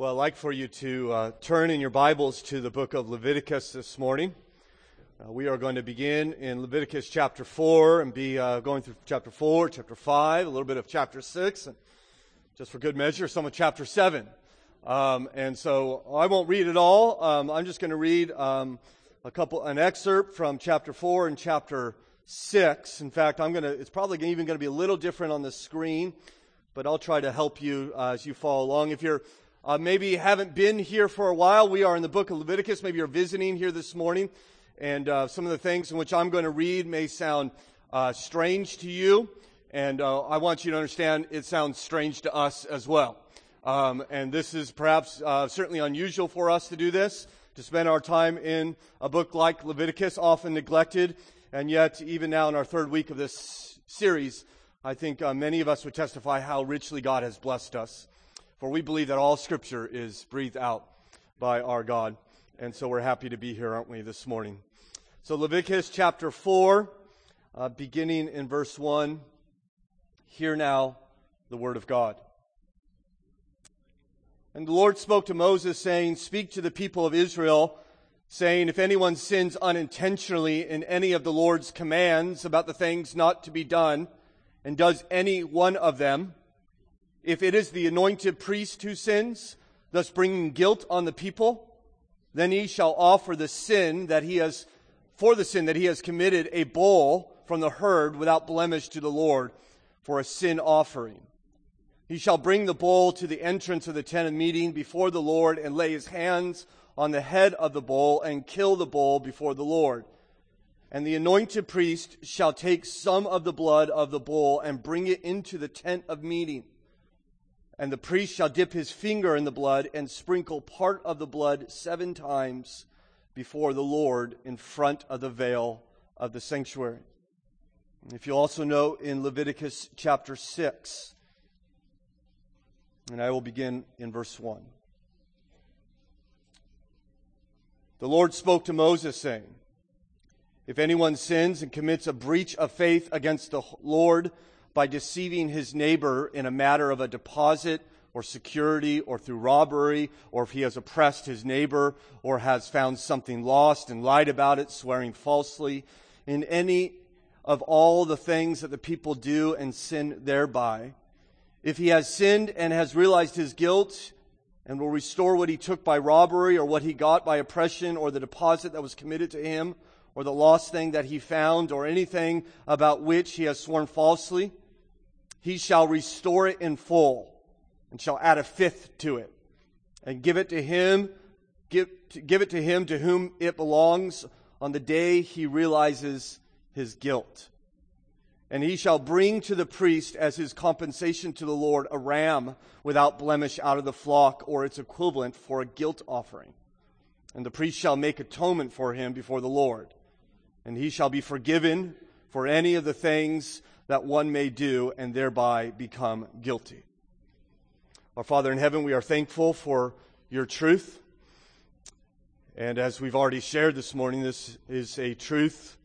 Well, I'd like for you to uh, turn in your Bibles to the book of Leviticus this morning. Uh, we are going to begin in Leviticus chapter 4 and be uh, going through chapter 4, chapter 5, a little bit of chapter 6, and just for good measure, some of chapter 7. Um, and so I won't read it all. Um, I'm just going to read um, a couple, an excerpt from chapter 4 and chapter 6. In fact, I'm going to, it's probably even going to be a little different on the screen, but I'll try to help you as you follow along. If you're uh, maybe haven't been here for a while. We are in the book of Leviticus. Maybe you're visiting here this morning. And uh, some of the things in which I'm going to read may sound uh, strange to you. And uh, I want you to understand it sounds strange to us as well. Um, and this is perhaps uh, certainly unusual for us to do this, to spend our time in a book like Leviticus, often neglected. And yet, even now in our third week of this series, I think uh, many of us would testify how richly God has blessed us for we believe that all Scripture is breathed out by our God. And so we're happy to be here, aren't we, this morning? So Leviticus chapter 4, uh, beginning in verse 1. Hear now the word of God. And the Lord spoke to Moses, saying, Speak to the people of Israel, saying, If anyone sins unintentionally in any of the Lord's commands about the things not to be done, and does any one of them, if it is the anointed priest who sins, thus bringing guilt on the people, then he shall offer the sin that he has, for the sin that he has committed, a bull from the herd without blemish to the Lord for a sin offering. He shall bring the bull to the entrance of the tent of meeting before the Lord and lay his hands on the head of the bull and kill the bull before the Lord. And the anointed priest shall take some of the blood of the bull and bring it into the tent of meeting. And the priest shall dip his finger in the blood and sprinkle part of the blood seven times before the Lord in front of the veil of the sanctuary. If you also know in Leviticus chapter 6, and I will begin in verse 1. The Lord spoke to Moses, saying, If anyone sins and commits a breach of faith against the Lord, by deceiving his neighbor in a matter of a deposit or security or through robbery, or if he has oppressed his neighbor or has found something lost and lied about it, swearing falsely, in any of all the things that the people do and sin thereby. If he has sinned and has realized his guilt and will restore what he took by robbery or what he got by oppression or the deposit that was committed to him or the lost thing that he found or anything about which he has sworn falsely, he shall restore it in full and shall add a fifth to it and give it to him, give, give it to him to whom it belongs on the day he realizes his guilt. And he shall bring to the priest as his compensation to the Lord a ram without blemish out of the flock or its equivalent for a guilt offering. And the priest shall make atonement for him before the Lord. And he shall be forgiven for any of the things that one may do and thereby become guilty. Our Father in heaven, we are thankful for your truth. And as we've already shared this morning, this is a truth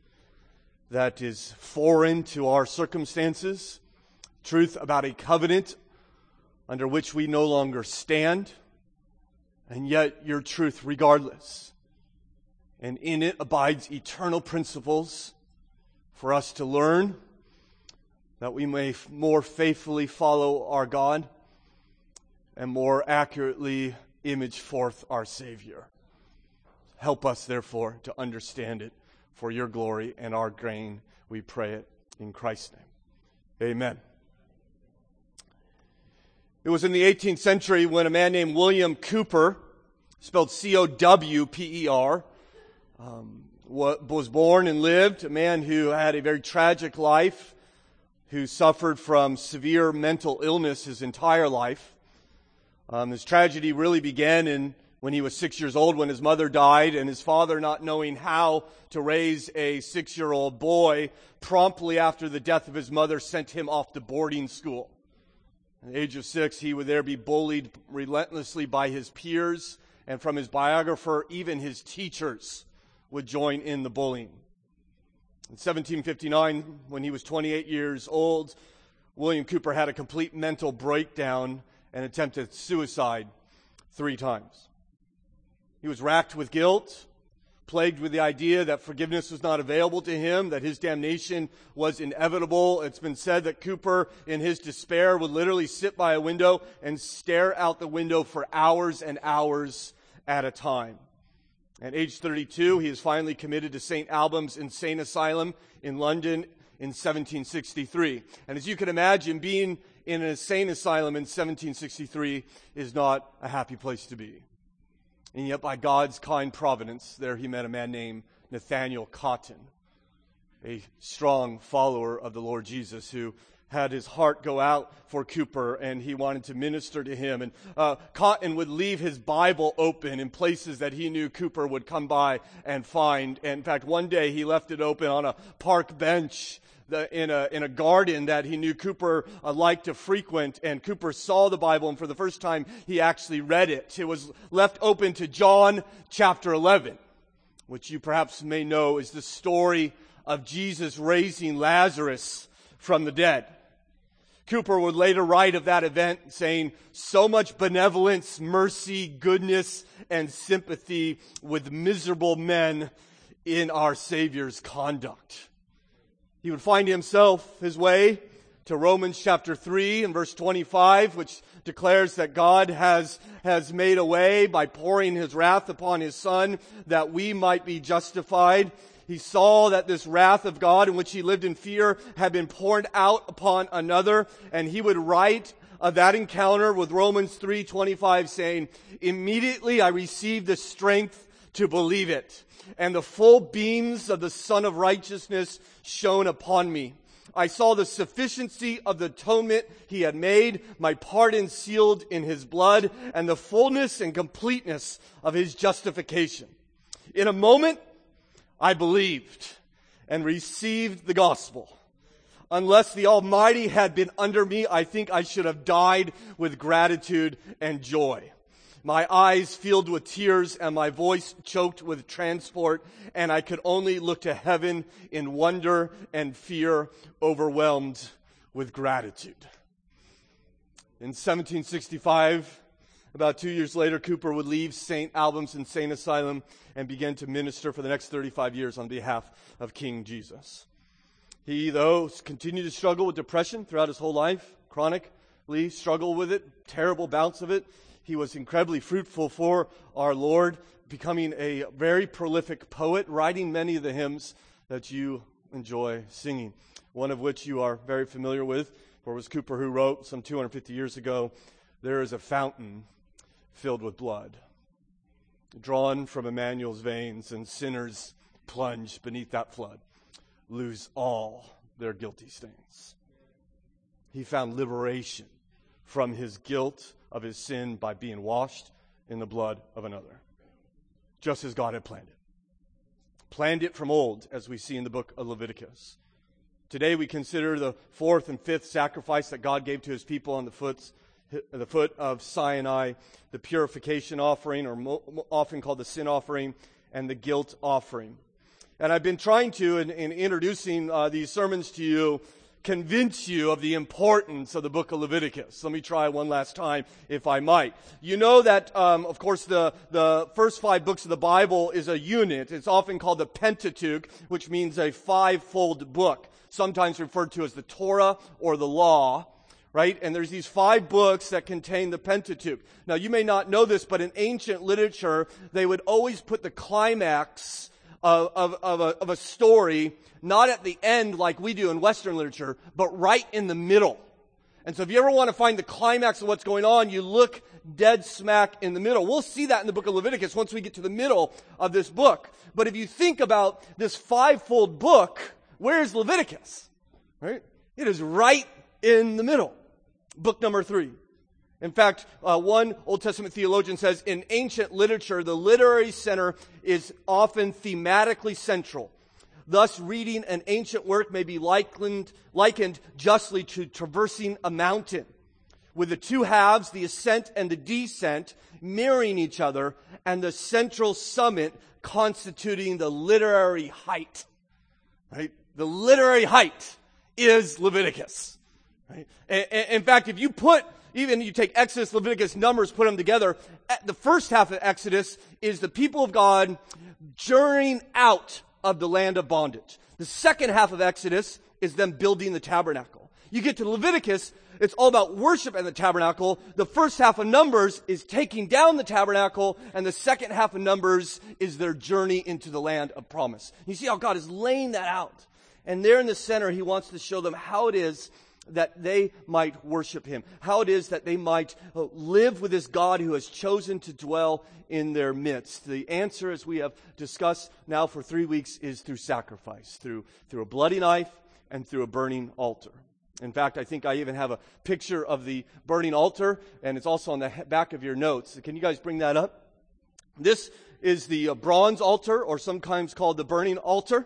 that is foreign to our circumstances, truth about a covenant under which we no longer stand, and yet your truth regardless. And in it abides eternal principles for us to learn that we may more faithfully follow our God and more accurately image forth our Savior. Help us, therefore, to understand it for your glory and our gain. We pray it in Christ's name. Amen. It was in the 18th century when a man named William Cowper, spelled C O W P E R, um, was born and lived, a man who had a very tragic life who suffered from severe mental illness his entire life. Um, his tragedy really began in when he was six years old when his mother died and his father not knowing how to raise a six year old boy promptly after the death of his mother sent him off to boarding school. At the age of six, he would there be bullied relentlessly by his peers and from his biographer, even his teachers would join in the bullying. In 1759, when he was 28 years old, William Cowper had a complete mental breakdown and attempted suicide three times. He was racked with guilt, plagued with the idea that forgiveness was not available to him, that his damnation was inevitable. It's been said that Cowper, in his despair, would literally sit by a window and stare out the window for hours and hours at a time. At age 32, he is finally committed to St. Albans Insane Asylum in London in 1763. And as you can imagine, being in an insane asylum in 1763 is not a happy place to be. And yet, by God's kind providence, there he met a man named Nathaniel Cotton, a strong follower of the Lord Jesus who had his heart go out for Cowper and he wanted to minister to him. And uh, Cotton would leave his Bible open in places that he knew Cowper would come by and find. And in fact, one day he left it open on a park bench the, in, a, in a garden that he knew Cowper uh, liked to frequent, and Cowper saw the Bible, and for the first time, he actually read it. It was left open to John chapter 11, which you perhaps may know is the story of Jesus raising Lazarus from the dead. Cowper would later write of that event saying, so much benevolence, mercy, goodness, and sympathy with miserable men in our Savior's conduct. He would find himself his way to Romans chapter 3 and verse 25, which declares that God has, has made a way by pouring his wrath upon his son that we might be justified. He saw that this wrath of God in which he lived in fear had been poured out upon another, and he would write of that encounter with Romans 3:25 saying, "Immediately I received the strength to believe it, and the full beams of the Sun of Righteousness shone upon me. I saw the sufficiency of the atonement he had made, my pardon sealed in his blood, and the fullness and completeness of his justification. In a moment, I believed and received the gospel. Unless the Almighty had been under me, I think I should have died with gratitude and joy my eyes filled with tears and my voice choked with transport, and I could only look to heaven in wonder and fear, overwhelmed with gratitude. In 1765, about two years later, Cowper would leave St. Albans Insane Asylum and begin to minister for the next 35 years on behalf of King Jesus. He, though, continued to struggle with depression throughout his whole life, chronically struggled with it, terrible bouts of it. He was incredibly fruitful for our Lord, becoming a very prolific poet, writing many of the hymns that you enjoy singing, one of which you are very familiar with, for it was Cowper who wrote some 250 years ago, There is a fountain filled with blood, drawn from Emmanuel's veins, and sinners plunge beneath that flood, lose all their guilty stains. He found liberation from his guilt of his sin by being washed in the blood of another, just as God had planned it. Planned it from old, as we see in the book of Leviticus. Today we consider the fourth and fifth sacrifice that God gave to his people on the foot, the foot of Sinai, the purification offering, or often called the sin offering, and the guilt offering. And I've been trying to, in, in introducing uh, these sermons to you, convince you of the importance of the book of Leviticus. Let me try one last time, if I might. You know that, um, of course, the, the first five books of the Bible is a unit. It's often called the Pentateuch, which means a five-fold book, sometimes referred to as the Torah or the Law right? And there's these five books that contain the Pentateuch. Now, you may not know this, but in ancient literature, they would always put the climax of, of, of, a, of a story, not at the end like we do in Western literature, but right in the middle. And so if you ever want to find the climax of what's going on, you look dead smack in the middle. We'll see that in the book of Leviticus once we get to the middle of this book. But if you think about this fivefold book, where's Leviticus? Right? It is right in the middle. Book number three. In fact, uh, one Old Testament theologian says in ancient literature, the literary center is often thematically central. Thus, reading an ancient work may be likened, likened justly to traversing a mountain, with the two halves, the ascent and the descent, mirroring each other, and the central summit constituting the literary height. Right? The literary height is Leviticus. Right? In fact, if you put even you take Exodus, Leviticus, Numbers, put them together. The first half of Exodus is the people of God journeying out of the land of bondage. The second half of Exodus is them building the tabernacle. You get to Leviticus, it's all about worship and the tabernacle. The first half of Numbers is taking down the tabernacle, and the second half of Numbers is their journey into the land of promise. You see how God is laying that out. And there in the center, He wants to show them how it is that they might worship Him, how it is that they might uh, live with this God who has chosen to dwell in their midst. The answer, as we have discussed now for three weeks, is through sacrifice, through, through a bloody knife and through a burning altar. In fact, I think I even have a picture of the burning altar, and it's also on the back of your notes. Can you guys bring that up? This is the uh, bronze altar, or sometimes called the burning altar.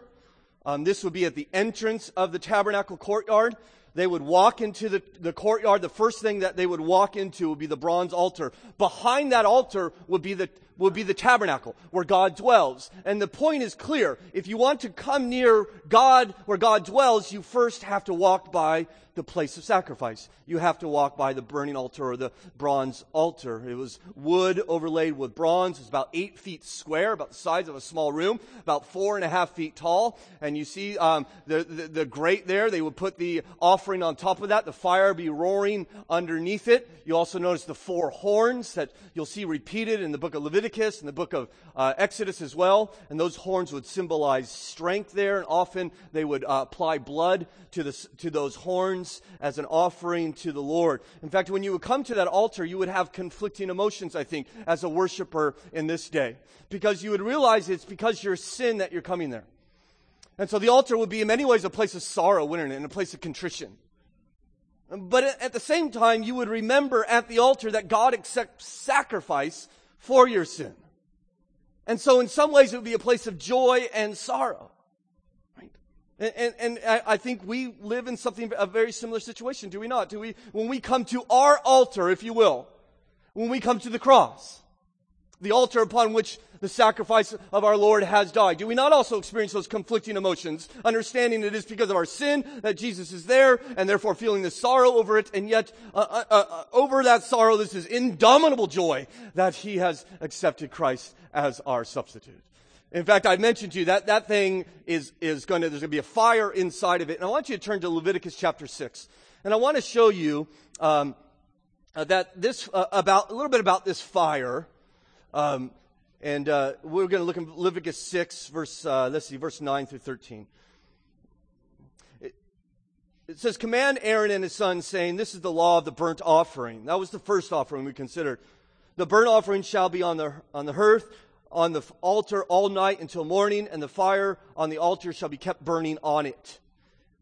Um, this would be at the entrance of the tabernacle courtyard. They would walk into the, the courtyard. The first thing that they would walk into would be the bronze altar. Behind that altar would be the, would be the tabernacle where God dwells. And the point is clear. If you want to come near God where God dwells, you first have to walk by the place of sacrifice. You have to walk by the burning altar or the bronze altar. It was wood overlaid with bronze. It was about eight feet square, about the size of a small room, about four and a half feet tall. And you see um, the, the, the grate there. They would put the offering on top of that. The fire be roaring underneath it. You also notice the four horns that you'll see repeated in the book of Leviticus and the book of uh, Exodus as well. And those horns would symbolize strength there. And often they would uh, apply blood to, the, to those horns as an offering to the Lord. In fact, when you would come to that altar, you would have conflicting emotions, I think, as a worshiper in this day. Because you would realize it's because your sin that you're coming there. And so the altar would be in many ways a place of sorrow, wouldn't it? And a place of contrition. But at the same time, you would remember at the altar that God accepts sacrifice for your sin. And so in some ways it would be a place of joy and sorrow. And, and, and, I think we live in something, a very similar situation, do we not? Do we, when we come to our altar, if you will, when we come to the cross, the altar upon which the sacrifice of our Lord has died, do we not also experience those conflicting emotions, understanding it is because of our sin that Jesus is there, and therefore feeling the sorrow over it, and yet uh, uh, uh, uh over that sorrow, this is indomitable joy that He has accepted Christ as our substitute. In fact, I mentioned to you that that thing is, is going to, there's going to be a fire inside of it. And I want you to turn to Leviticus chapter 6. And I want to show you um, uh, that this, uh, about, a little bit about this fire. Um, and uh, we're going to look at Leviticus 6, verse, uh, let's see, verse 9 through 13. It, it says, Command Aaron and his sons, saying, This is the law of the burnt offering. That was the first offering we considered. The burnt offering shall be on the, on the hearth on the altar all night until morning, and the fire on the altar shall be kept burning on it.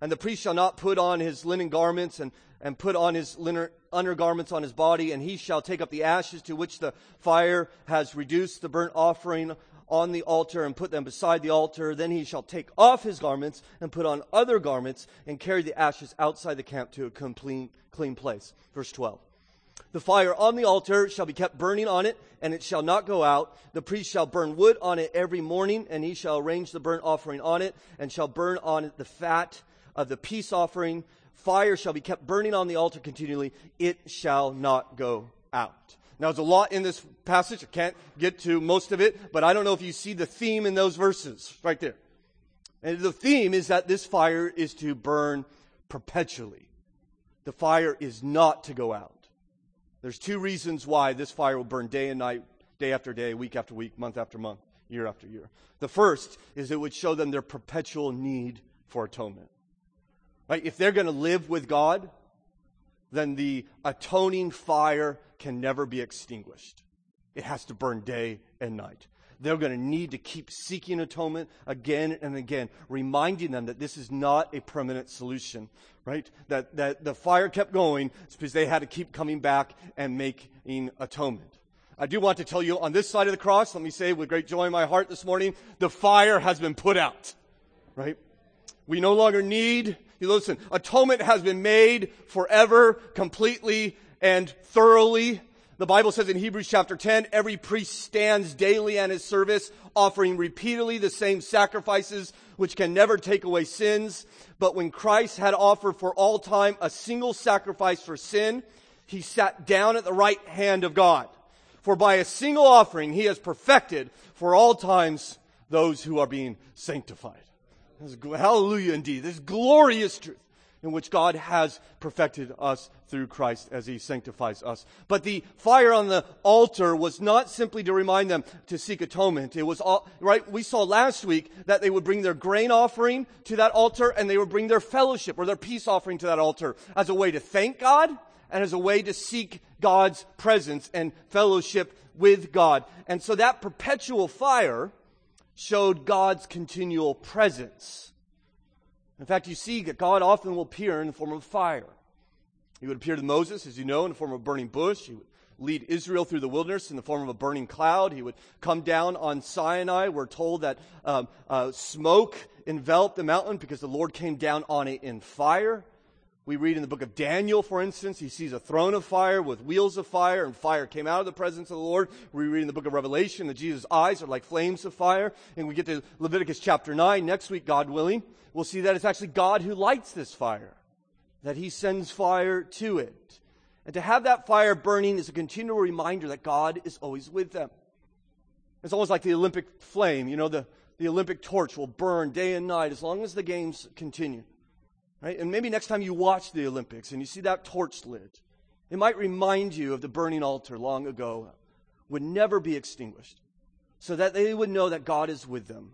And the priest shall not put on his linen garments and, and put on his linen undergarments on his body, and he shall take up the ashes to which the fire has reduced the burnt offering on the altar and put them beside the altar. Then he shall take off his garments and put on other garments and carry the ashes outside the camp to a clean place. Verse 12. The fire on the altar shall be kept burning on it, and it shall not go out. The priest shall burn wood on it every morning, and he shall arrange the burnt offering on it, and shall burn on it the fat of the peace offering. Fire shall be kept burning on the altar continually. It shall not go out. Now, there's a lot in this passage. I can't get to most of it, but I don't know if you see the theme in those verses right there. And the theme is that this fire is to burn perpetually. The fire is not to go out. There's two reasons why this fire will burn day and night, day after day, week after week, month after month, year after year. The first is it would show them their perpetual need for atonement. Right? If they're going to live with God, then the atoning fire can never be extinguished. It has to burn day and night. They're going to need to keep seeking atonement again and again, reminding them that this is not a permanent solution, right? That, that the fire kept going because they had to keep coming back and making atonement. I do want to tell you on this side of the cross, let me say with great joy in my heart this morning, the fire has been put out, right? We no longer need, listen, atonement has been made forever, completely, and thoroughly. The Bible says in Hebrews chapter 10, every priest stands daily at his service, offering repeatedly the same sacrifices, which can never take away sins. But when Christ had offered for all time a single sacrifice for sin, he sat down at the right hand of God. For by a single offering he has perfected for all times those who are being sanctified. Hallelujah indeed. This glorious truth in which God has perfected us through Christ as he sanctifies us. But the fire on the altar was not simply to remind them to seek atonement. It was all, right? We saw last week that they would bring their grain offering to that altar and they would bring their fellowship or their peace offering to that altar as a way to thank God and as a way to seek God's presence and fellowship with God. And so that perpetual fire showed God's continual presence. In fact, you see that God often will appear in the form of fire. He would appear to Moses, as you know, in the form of a burning bush. He would lead Israel through the wilderness in the form of a burning cloud. He would come down on Sinai. We're told that um, uh, smoke enveloped the mountain because the Lord came down on it in fire. We read in the book of Daniel, for instance, he sees a throne of fire with wheels of fire, and fire came out of the presence of the Lord. We read in the book of Revelation that Jesus' eyes are like flames of fire. And we get to Leviticus chapter 9 next week, God willing. We'll see that it's actually God who lights this fire, that he sends fire to it. And to have that fire burning is a continual reminder that God is always with them. It's almost like the Olympic flame. You know, the, the Olympic torch will burn day and night as long as the games continue. Right? And maybe next time you watch the Olympics and you see that torch lit, it might remind you of the burning altar long ago would never be extinguished so that they would know that God is with them,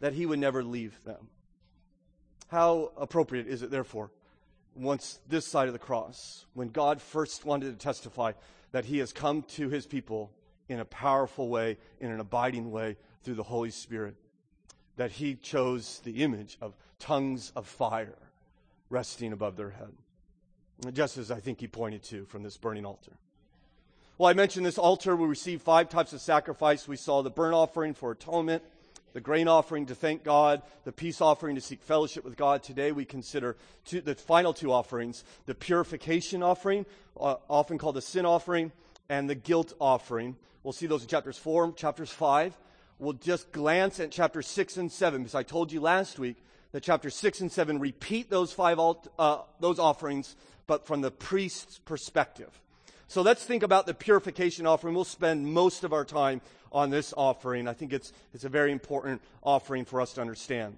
that he would never leave them. How appropriate is it, therefore, once this side of the cross, when God first wanted to testify that he has come to his people in a powerful way, in an abiding way through the Holy Spirit, that he chose the image of tongues of fire resting above their head. Just as I think he pointed to from this burning altar. Well, I mentioned this altar will receive five types of sacrifice. We saw the burnt offering for atonement, the grain offering to thank God, the peace offering to seek fellowship with God. Today we consider two, the final two offerings the purification offering, uh, often called the sin offering, and the guilt offering. We'll see those in chapters 4 and chapters 5. We'll just glance at chapters 6 and 7 because I told you last week that chapter 6 and 7 repeat those five alt, uh, those offerings, but from the priest's perspective. So let's think about the purification offering. We'll spend most of our time on this offering. I think it's, it's a very important offering for us to understand.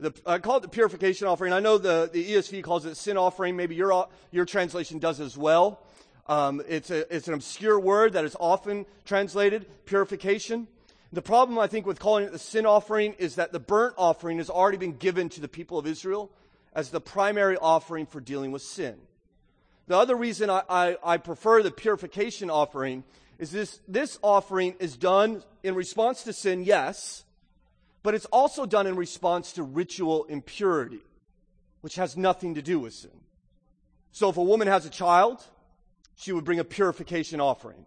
The, I call it the purification offering. I know the, the ESV calls it sin offering. Maybe your, your translation does as well. Um, it's, a, it's an obscure word that is often translated purification. The problem, I think, with calling it the sin offering is that the burnt offering has already been given to the people of Israel as the primary offering for dealing with sin. The other reason I, I, I prefer the purification offering is this this offering is done in response to sin, yes, but it's also done in response to ritual impurity, which has nothing to do with sin. So if a woman has a child, she would bring a purification offering.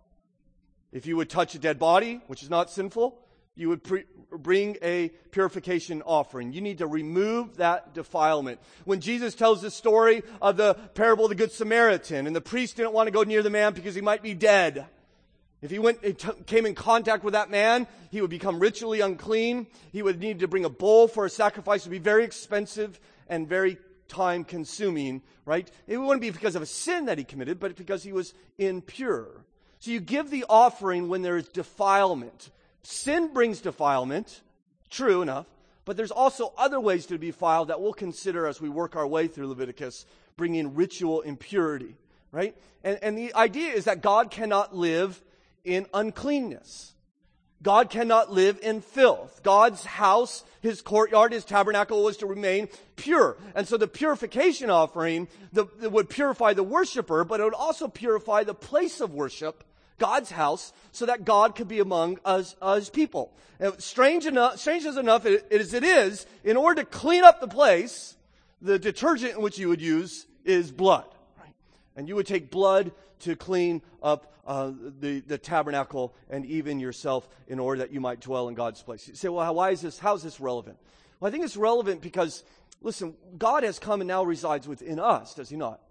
If you would touch a dead body, which is not sinful, you would pre- bring a purification offering. You need to remove that defilement. When Jesus tells the story of the parable of the Good Samaritan, and the priest didn't want to go near the man because he might be dead. If he went, t- came in contact with that man, he would become ritually unclean. He would need to bring a bull for a sacrifice. It would be very expensive and very time consuming, right? It wouldn't be because of a sin that he committed, but because he was impure. So you give the offering when there is defilement. Sin brings defilement, true enough, but there's also other ways to be defiled that we'll consider as we work our way through Leviticus, bringing ritual impurity, right? And, and the idea is that God cannot live in uncleanness. God cannot live in filth. God's house, his courtyard, his tabernacle was to remain pure. And so the purification offering the, would purify the worshiper, but it would also purify the place of worship God's house so that God could be among us, us people. And strange enough, strange as enough as it is, in order to clean up the place, the detergent in which you would use is blood. Right? And you would take blood to clean up uh, the, the tabernacle and even yourself in order that you might dwell in God's place. You say, well, why is this, how is this relevant? Well, I think it's relevant because, listen, God has come and now resides within us, does he not?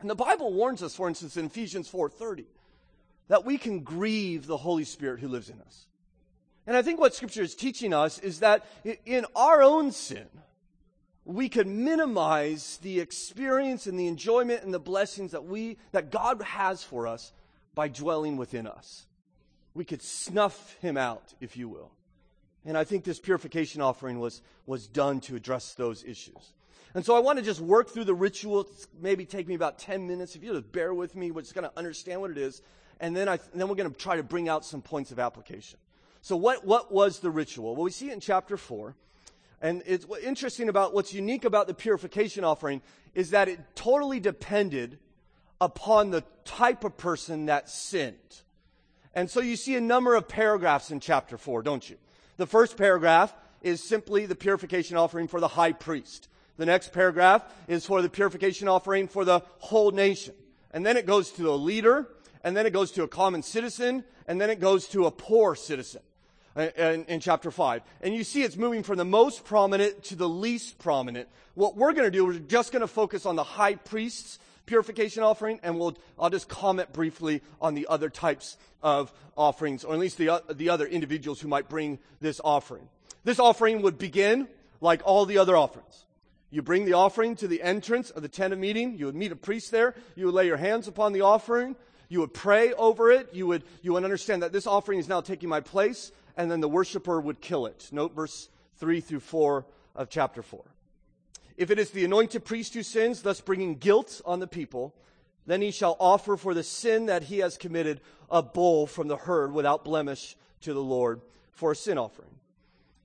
And the Bible warns us, for instance, in Ephesians 4.30, that we can grieve the Holy Spirit who lives in us. And I think what Scripture is teaching us is that in our own sin, we could minimize the experience and the enjoyment and the blessings that we that God has for us by dwelling within us. We could snuff him out, if you will. And I think this purification offering was, was done to address those issues. And so I want to just work through the ritual. It's maybe take me about 10 minutes. If you just bear with me, we're just going to understand what it is. And then, I, and then we're going to try to bring out some points of application. So what, what was the ritual? Well, we see it in chapter 4. And it's interesting about what's unique about the purification offering is that it totally depended upon the type of person that sinned. And so you see a number of paragraphs in chapter 4, don't you? The first paragraph is simply the purification offering for the high priest. The next paragraph is for the purification offering for the whole nation. And then it goes to the leader, and then it goes to a common citizen, and then it goes to a poor citizen uh, in, in, chapter 5. And you see it's moving from the most prominent to the least prominent. What we're going to do, we're just going to focus on the high priest's purification offering, and we'll, I'll just comment briefly on the other types of offerings, or at least the, uh, the other individuals who might bring this offering. This offering would begin like all the other offerings. You bring the offering to the entrance of the tent of meeting. You would meet a priest there. You would lay your hands upon the offering. You would pray over it. You would, you would understand that this offering is now taking my place. And then the worshiper would kill it. Note verse 3 through 4 of chapter 4. If it is the anointed priest who sins, thus bringing guilt on the people, then he shall offer for the sin that he has committed a bull from the herd without blemish to the Lord for a sin offering.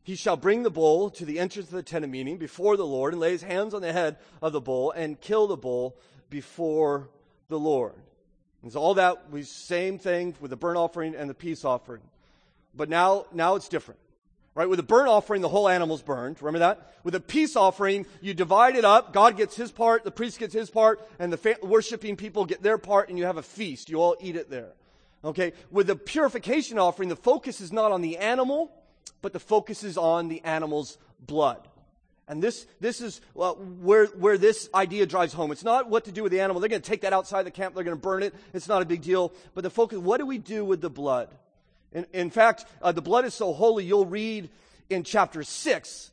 He shall bring the bull to the entrance of the tent of meeting before the Lord and lay his hands on the head of the bull and kill the bull before the Lord. And so all that was same thing with the burnt offering and the peace offering. But now, now it's different. Right? With the burnt offering, the whole animal's burned. Remember that? With a peace offering, you divide it up. God gets his part, the priest gets his part, and the fa- worshiping people get their part, and you have a feast. You all eat it there. Okay? With the purification offering, the focus is not on the animal, but the focus is on the animal's blood. And this, this is well, where, where this idea drives home. It's not what to do with the animal. They're going to take that outside the camp. They're going to burn it. It's not a big deal. But the focus, what do we do with the blood? In, in fact, uh, the blood is so holy, you'll read in chapter 6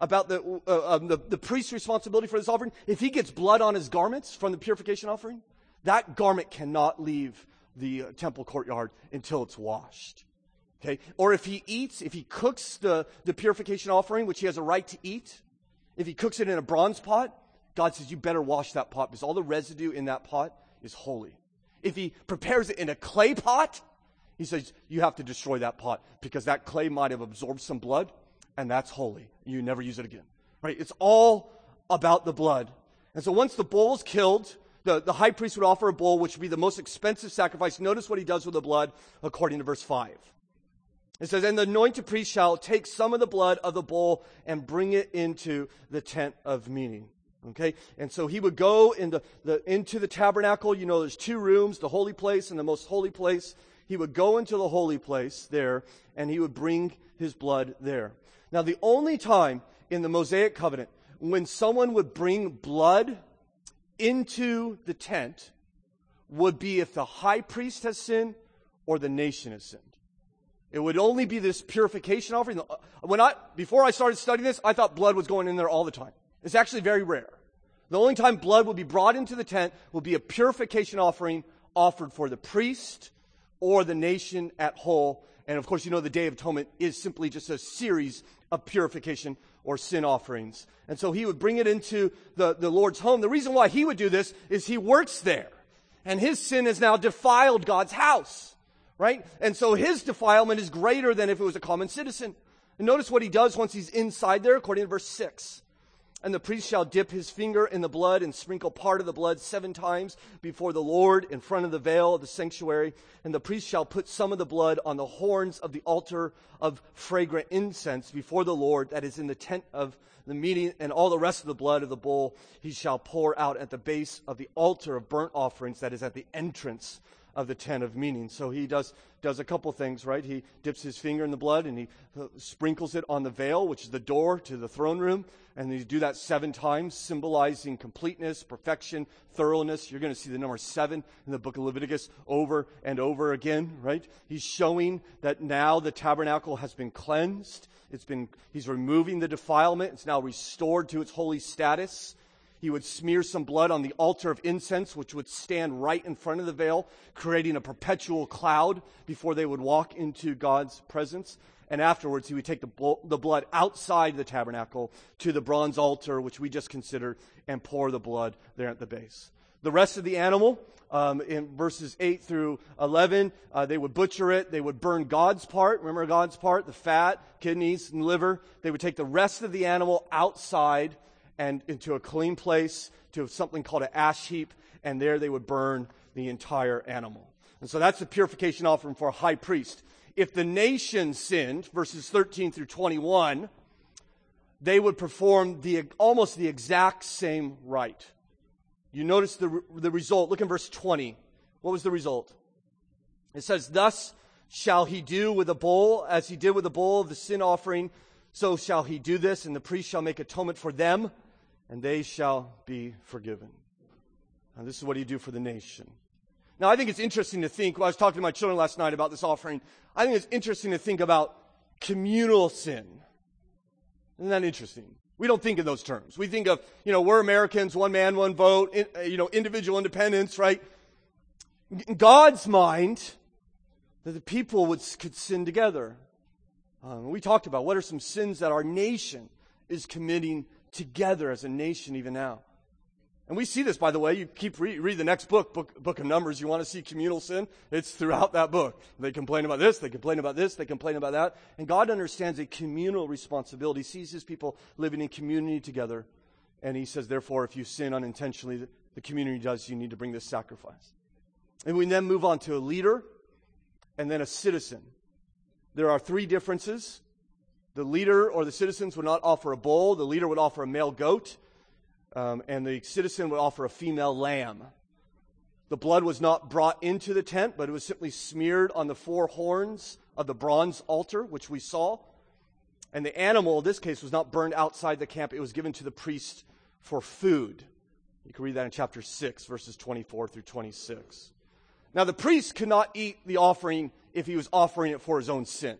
about the, uh, um, the, the priest's responsibility for this offering. If he gets blood on his garments from the purification offering, that garment cannot leave the uh, temple courtyard until it's washed. Okay? Or if he eats, if he cooks the, the purification offering, which he has a right to eat, if he cooks it in a bronze pot, God says, you better wash that pot because all the residue in that pot is holy. If he prepares it in a clay pot, he says, you have to destroy that pot because that clay might have absorbed some blood and that's holy. You never use it again. Right? It's all about the blood. And so once the bull is killed, the, the high priest would offer a bull, which would be the most expensive sacrifice. Notice what he does with the blood according to verse 5. It says, And the anointed priest shall take some of the blood of the bull and bring it into the tent of meeting. Okay? And so he would go in the, the, into the tabernacle. You know, there's two rooms, the holy place and the most holy place. He would go into the holy place there and he would bring his blood there. Now, the only time in the Mosaic covenant when someone would bring blood into the tent would be if the high priest has sinned or the nation has sinned. It would only be this purification offering. Uh, when I, before I started studying this, I thought blood was going in there all the time. It's actually very rare. The only time blood will be brought into the tent will be a purification offering offered for the priest or the nation at whole. And of course, you know the Day of Atonement is simply just a series of purification or sin offerings. And so he would bring it into the, the Lord's home. The reason why he would do this is he works there. And his sin has now defiled God's house right? And so his defilement is greater than if it was a common citizen. And notice what he does once he's inside there, according to verse 6. And the priest shall dip his finger in the blood and sprinkle part of the blood seven times before the Lord in front of the veil of the sanctuary. And the priest shall put some of the blood on the horns of the altar of fragrant incense before the Lord that is in the tent of the meeting, and all the rest of the blood of the bull he shall pour out at the base of the altar of burnt offerings that is at the entrance of the tent of meeting. So he does, does a couple things, right? He dips his finger in the blood and he uh, sprinkles it on the veil, which is the door to the throne room. And he do that seven times, symbolizing completeness, perfection, thoroughness. You're going to see the number seven in the book of Leviticus over and over again, right? He's showing that now the tabernacle has been cleansed. It's been, he's removing the defilement. It's now restored to its holy status. He would smear some blood on the altar of incense, which would stand right in front of the veil, creating a perpetual cloud before they would walk into God's presence. And afterwards, he would take the, the blood outside the tabernacle to the bronze altar, which we just considered, and pour the blood there at the base. The rest of the animal, um, in verses 8 through 11, uh, they would butcher it. They would burn God's part. Remember God's part? The fat, kidneys, and liver. They would take the rest of the animal outside and into a clean place to something called an ash heap, and there they would burn the entire animal. And so that's the purification offering for a high priest. If the nation sinned, verses 13 through 21, they would perform the, almost the exact same rite. You notice the, the result. Look in verse 20. What was the result? It says, Thus shall he do with a bull, as he did with the bull of the sin offering, so shall he do this, and the priest shall make atonement for them and they shall be forgiven. And this is what he do for the nation. Now, I think it's interesting to think, when I was talking to my children last night about this offering, I think it's interesting to think about communal sin. Isn't that interesting? We don't think in those terms. We think of, you know, we're Americans, one man, one vote, you know, individual independence, right? In God's mind, that the people would, could sin together. Um, we talked about what are some sins that our nation is committing together as a nation even now. And we see this, by the way. You keep read, read the next book, book, book of Numbers. You want to see communal sin? It's throughout that book. They complain about this, they complain about this, they complain about that. And God understands a communal responsibility. He sees his people living in community together. And he says, therefore, if you sin unintentionally, the community does, you need to bring this sacrifice. And we then move on to a leader and then a citizen. There are three differences the leader or the citizens would not offer a bull, the leader would offer a male goat, um, and the citizen would offer a female lamb. The blood was not brought into the tent, but it was simply smeared on the four horns of the bronze altar, which we saw. And the animal, in this case, was not burned outside the camp, it was given to the priest for food. You can read that in chapter 6, verses 24 through 26. Now, the priest could not eat the offering if he was offering it for his own sin.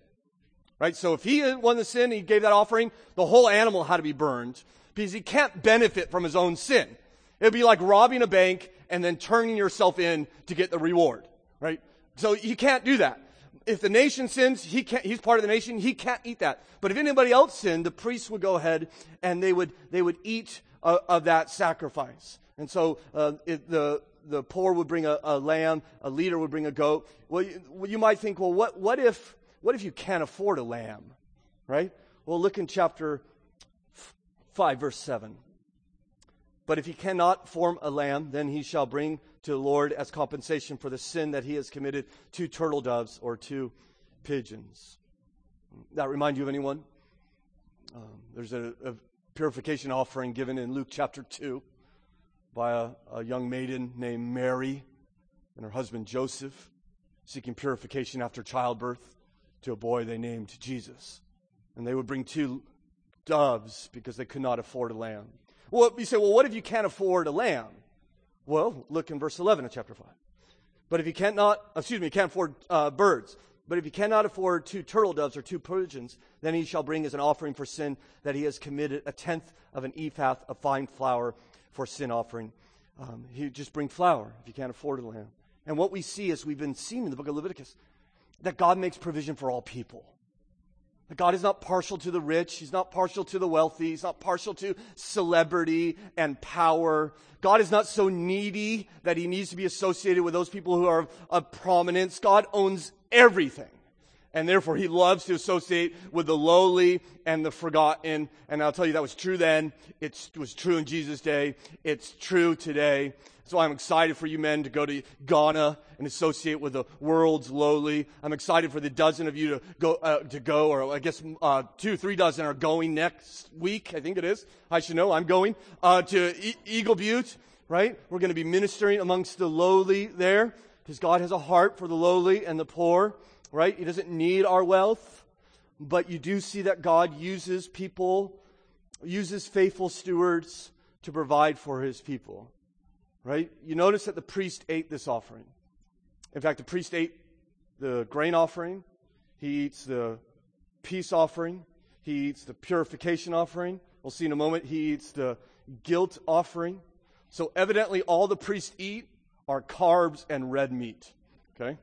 Right? So if he won the sin, he gave that offering, the whole animal had to be burned because he can't benefit from his own sin. It'd be like robbing a bank and then turning yourself in to get the reward. Right? So you can't do that. If the nation sins, he can't, he's part of the nation, he can't eat that. But if anybody else sinned, the priests would go ahead and they would, they would eat of that sacrifice. And so uh, it, the, the poor would bring a, a, lamb, a leader would bring a goat. Well, you, you might think, well, what, what if what if you can't afford a lamb? Right? Well, look in chapter 5, verse 7. But if he cannot form a lamb, then he shall bring to the Lord as compensation for the sin that he has committed two turtle doves or two pigeons. That remind you of anyone? Um, there's a, a, purification offering given in Luke chapter 2 by a, a young maiden named Mary and her husband Joseph seeking purification after childbirth to a boy they named Jesus. And they would bring two doves because they could not afford a lamb. Well, you say, well, what if you can't afford a lamb? Well, look in verse 11 of chapter 5. But if you cannot, excuse me, can't afford uh, birds, but if you cannot afford two turtle doves or two pigeons, then he shall bring as an offering for sin that he has committed a tenth of an ephah of fine flour for sin offering. Um, he just bring flour if you can't afford a lamb. And what we see as we've been seeing in the book of Leviticus that God makes provision for all people. That God is not partial to the rich. He's not partial to the wealthy. He's not partial to celebrity and power. God is not so needy that he needs to be associated with those people who are of, of prominence. God owns everything. And therefore, he loves to associate with the lowly and the forgotten. And I'll tell you, that was true then. It was true in Jesus' day. It's true today. So I'm excited for you men to go to Ghana and associate with the world's lowly. I'm excited for the dozen of you to go, uh, to go, or I guess uh, two, three dozen are going next week. I think it is. I should know. I'm going uh, to e- Eagle Butte. Right? We're going to be ministering amongst the lowly there because God has a heart for the lowly and the poor, right? He doesn't need our wealth, but you do see that God uses people, uses faithful stewards to provide for his people, right? You notice that the priest ate this offering. In fact, the priest ate the grain offering, he eats the peace offering, he eats the purification offering. We'll see in a moment, he eats the guilt offering. So evidently, all the priests eat are carbs and red meat. Okay?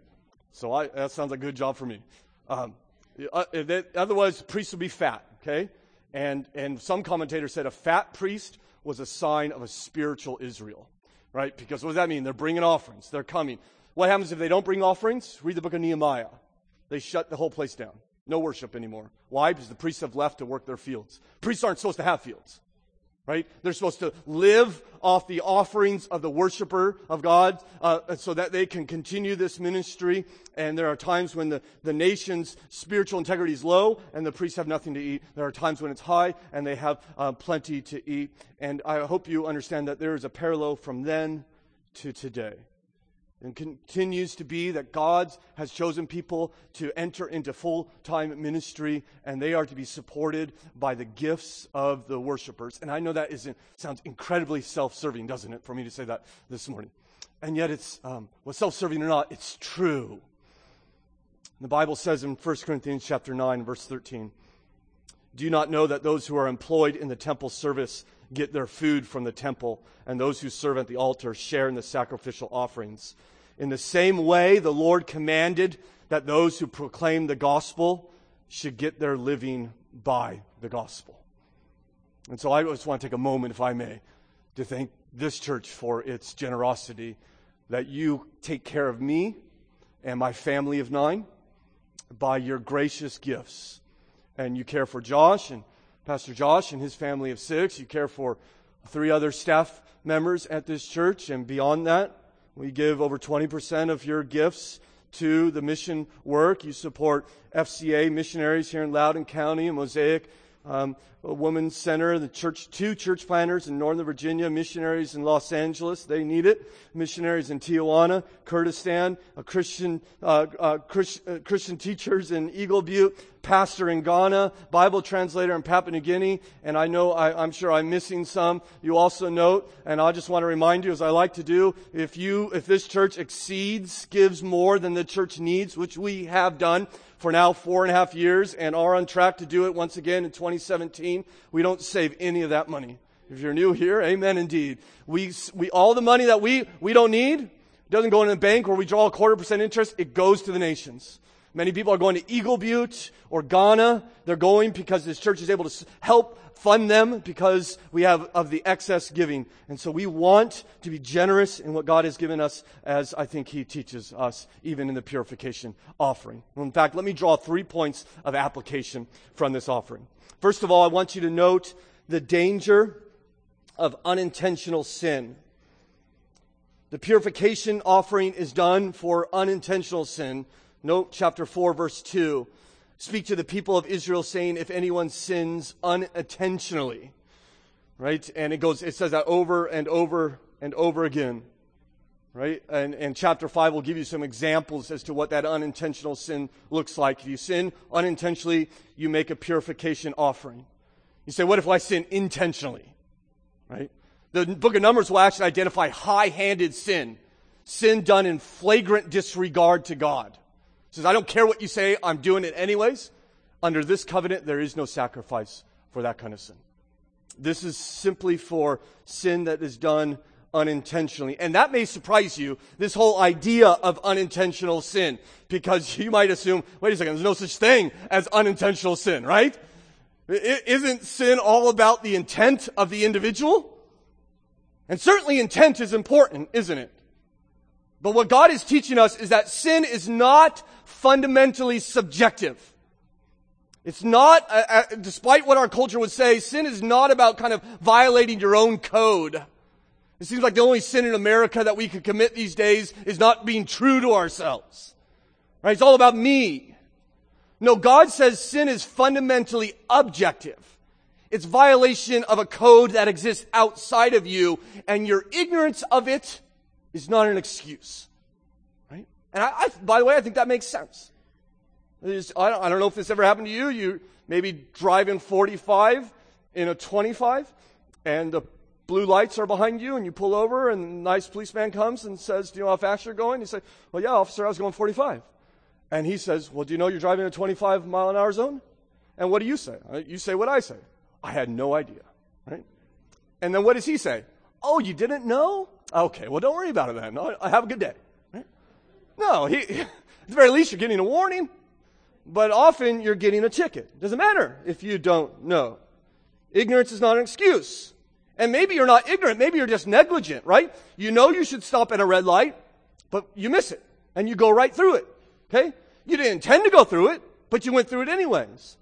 So I, that sounds like a good job for me. Um, uh, otherwise, priests would be fat. Okay? And, and some commentators said a fat priest was a sign of a spiritual Israel. Right? Because what does that mean? They're bringing offerings. They're coming. What happens if they don't bring offerings? Read the book of Nehemiah. They shut the whole place down. No worship anymore. Why? Because the priests have left to work their fields. Priests aren't supposed to have fields right? They're supposed to live off the offerings of the worshiper of God uh, so that they can continue this ministry. And there are times when the, the nation's spiritual integrity is low and the priests have nothing to eat. There are times when it's high and they have uh, plenty to eat. And I hope you understand that there is a parallel from then to today and continues to be that God has chosen people to enter into full time ministry, and they are to be supported by the gifts of the worshipers. And I know that is, sounds incredibly self serving, doesn't it, for me to say that this morning? And yet, it's, um, well, self serving or not, it's true. The Bible says in 1 Corinthians chapter 9, verse 13, Do you not know that those who are employed in the temple service get their food from the temple, and those who serve at the altar share in the sacrificial offerings. In the same way, the Lord commanded that those who proclaim the gospel should get their living by the gospel. And so I just want to take a moment, if I may, to thank this church for its generosity that you take care of me and my family of nine by your gracious gifts. And you care for Josh and Pastor Josh and his family of six. You care for three other staff members at this church. And beyond that, we give over 20% of your gifts to the mission work. You support FCA missionaries here in Loudoun County and Mosaic um, women's center, the church, two church planters in Northern Virginia, missionaries in Los Angeles, they need it. Missionaries in Tijuana, Kurdistan, Christian, uh, uh, Christ, uh, Christian teachers in Eagle Butte, pastor in Ghana, Bible translator in Papua New Guinea, and I know I, I'm sure I'm missing some. You also note, and I just want to remind you, as I like to do, if you, if this church exceeds, gives more than the church needs, which we have done, for now four and a half years and are on track to do it once again in 2017. We don't save any of that money. If you're new here, amen indeed. We, we, all the money that we, we don't need doesn't go in the bank where we draw a quarter percent interest. It goes to the nations. Many people are going to Eagle Butte or Ghana. They're going because this church is able to help fund them because we have of the excess giving. And so we want to be generous in what God has given us as I think He teaches us, even in the purification offering. In fact, let me draw three points of application from this offering. First of all, I want you to note the danger of unintentional sin. The purification offering is done for unintentional sin. Note chapter 4, verse 2 speak to the people of Israel saying, if anyone sins unintentionally, right? And it goes, it says that over and over and over again, right? And, and chapter 5 will give you some examples as to what that unintentional sin looks like. If you sin unintentionally, you make a purification offering. You say, what if I sin intentionally? Right? The book of Numbers will actually identify high handed sin, sin done in flagrant disregard to God says, I don't care what you say, I'm doing it anyways. Under this covenant, there is no sacrifice for that kind of sin. This is simply for sin that is done unintentionally. And that may surprise you, this whole idea of unintentional sin, because you might assume, wait a second, there's no such thing as unintentional sin, right? Isn't sin all about the intent of the individual? And certainly intent is important, isn't it? But what God is teaching us is that sin is not fundamentally subjective. It's not, uh, uh, despite what our culture would say, sin is not about kind of violating your own code. It seems like the only sin in America that we could commit these days is not being true to ourselves. Right? It's all about me. No, God says sin is fundamentally objective. It's violation of a code that exists outside of you, and your ignorance of it is not an excuse. And I, I by the way, I think that makes sense. I don't, I don't know if this ever happened to you. You maybe driving 45 in a 25 and the blue lights are behind you and you pull over and a nice policeman comes and says, do you know how fast you're going? You say, well, yeah, officer, I was going 45. And he says, well, do you know you're driving a 25 mile an hour zone? And what do you say? Uh, you say what I say. I had no idea, right? And then what does he say? Oh, you didn't know? Okay, well, don't worry about it then. Have a good day. No, he, at the very least, you're getting a warning, but often you're getting a ticket. Doesn't matter if you don't know. Ignorance is not an excuse. And maybe you're not ignorant. Maybe you're just negligent, right? You know you should stop at a red light, but you miss it and you go right through it. Okay? You didn't intend to go through it, but you went through it anyways.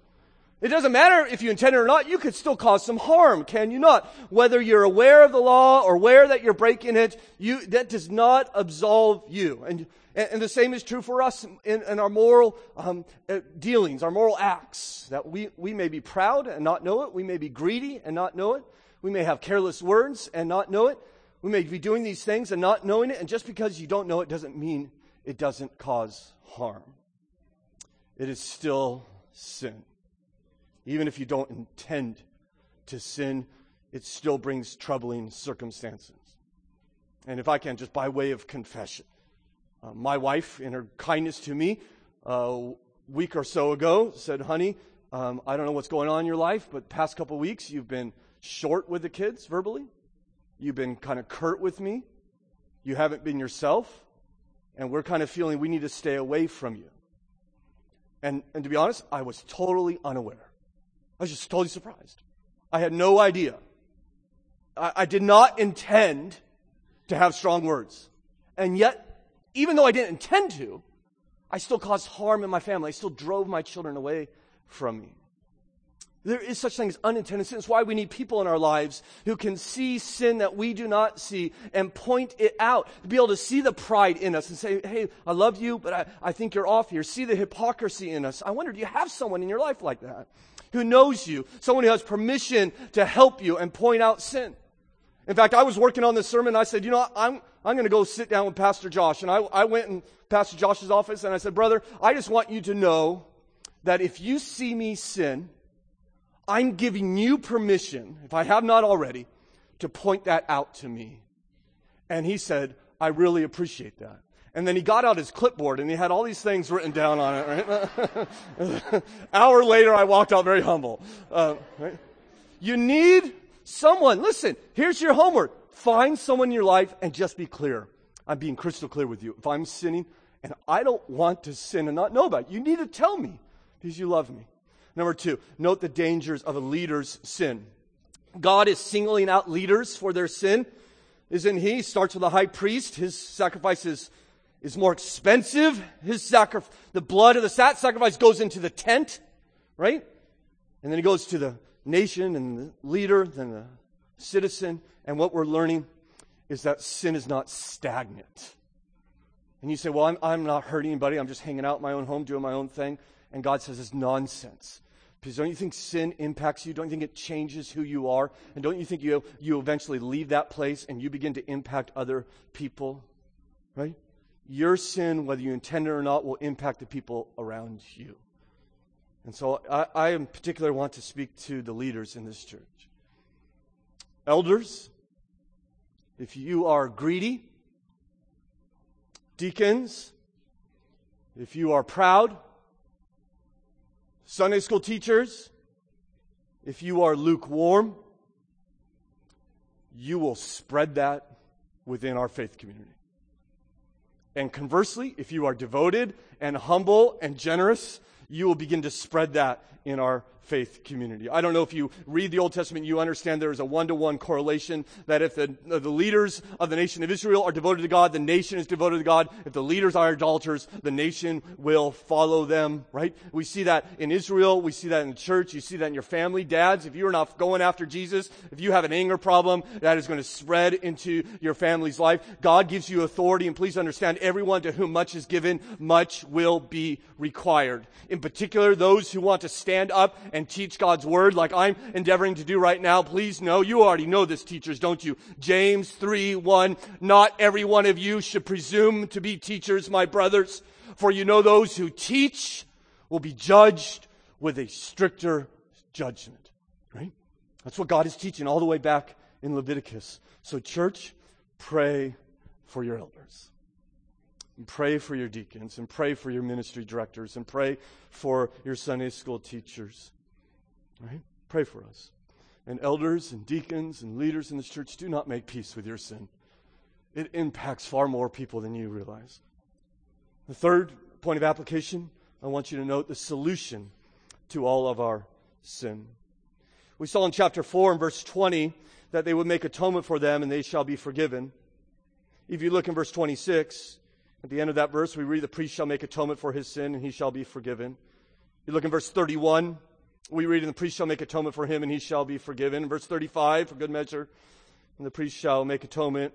It doesn't matter if you intend it or not, you could still cause some harm, can you not? Whether you're aware of the law or aware that you're breaking it, you, that does not absolve you. And, and, the same is true for us in, in our moral um, uh, dealings, our moral acts. That we, we may be proud and not know it. We may be greedy and not know it. We may have careless words and not know it. We may be doing these things and not knowing it. And just because you don't know it doesn't mean it doesn't cause harm. It is still sin. Even if you don't intend to sin, it still brings troubling circumstances. And if I can, just by way of confession, uh, my wife, in her kindness to me, uh, a week or so ago, said, Honey, um, I don't know what's going on in your life, but past couple weeks you've been short with the kids verbally. You've been kind of curt with me. You haven't been yourself. And we're kind of feeling we need to stay away from you. And, and to be honest, I was totally unaware. I was just totally surprised. I had no idea. I, I did not intend to have strong words. And yet, even though I didn't intend to, I still caused harm in my family. I still drove my children away from me. There is such thing as unintended sin. It's why we need people in our lives who can see sin that we do not see and point it out. To be able to see the pride in us and say, hey, I love you, but I, I think you're off here. See the hypocrisy in us. I wonder, do you have someone in your life like that? Who knows you? Someone who has permission to help you and point out sin. In fact, I was working on this sermon. I said, you know, I'm, I'm going to go sit down with Pastor Josh. And I, I went in Pastor Josh's office and I said, brother, I just want you to know that if you see me sin, I'm giving you permission, if I have not already, to point that out to me. And he said, I really appreciate that. And then he got out his clipboard and he had all these things written down on it, right? Hour later, I walked out very humble. Uh, right? You need someone. Listen, here's your homework. Find someone in your life and just be clear. I'm being crystal clear with you. If I'm sinning and I don't want to sin and not know about it, you need to tell me because you love me. Number two, note the dangers of a leader's sin. God is singling out leaders for their sin, isn't he? Starts with the high priest. His sacrifice is, is more expensive. His sacrifice, the blood of the sacrifice goes into the tent, right? And then he goes to the nation and the leader, then the citizen. And what we're learning is that sin is not stagnant. And you say, well, I'm, I'm not hurting anybody. I'm just hanging out in my own home, doing my own thing. And God says it's nonsense. Because don't you think sin impacts you? Don't you think it changes who you are? And don't you think you, you eventually leave that place and you begin to impact other people? Right? Your sin, whether you intend it or not, will impact the people around you. And so I, I in particular want to speak to the leaders in this church. Elders, if you are greedy, deacons, if you are proud, Sunday school teachers, if you are lukewarm, you will spread that within our faith community. And conversely, if you are devoted and humble and generous, you will begin to spread that in our faith community. I don't know if you read the Old Testament, you understand there is a one to one correlation that if the, uh, the leaders of the nation of Israel are devoted to God, the nation is devoted to God. If the leaders are idolaters, the nation will follow them, right? We see that in Israel. We see that in the church. You see that in your family. Dads, if you're not going after Jesus, if you have an anger problem, that is going to spread into your family's life. God gives you authority, and please understand, everyone to whom much is given, much will be required. In particular, those who want to stand up and teach God's word like I'm endeavoring to do right now, please know, you already know this teachers, don't you? James 3, 1, not every one of you should presume to be teachers, my brothers, for you know those who teach will be judged with a stricter judgment. Right? That's what God is teaching all the way back in Leviticus. So church, pray for your elders. And pray for your deacons and pray for your ministry directors and pray for your Sunday school teachers. Right? Pray for us. And elders and deacons and leaders in this church do not make peace with your sin. It impacts far more people than you realize. The third point of application, I want you to note the solution to all of our sin. We saw in chapter 4 and verse 20 that they would make atonement for them and they shall be forgiven. If you look in verse 26, at the end of that verse, we read, The priest shall make atonement for his sin, and he shall be forgiven. You look in verse 31, we read, And the priest shall make atonement for him, and he shall be forgiven. Verse 35, for good measure, and the priest shall make atonement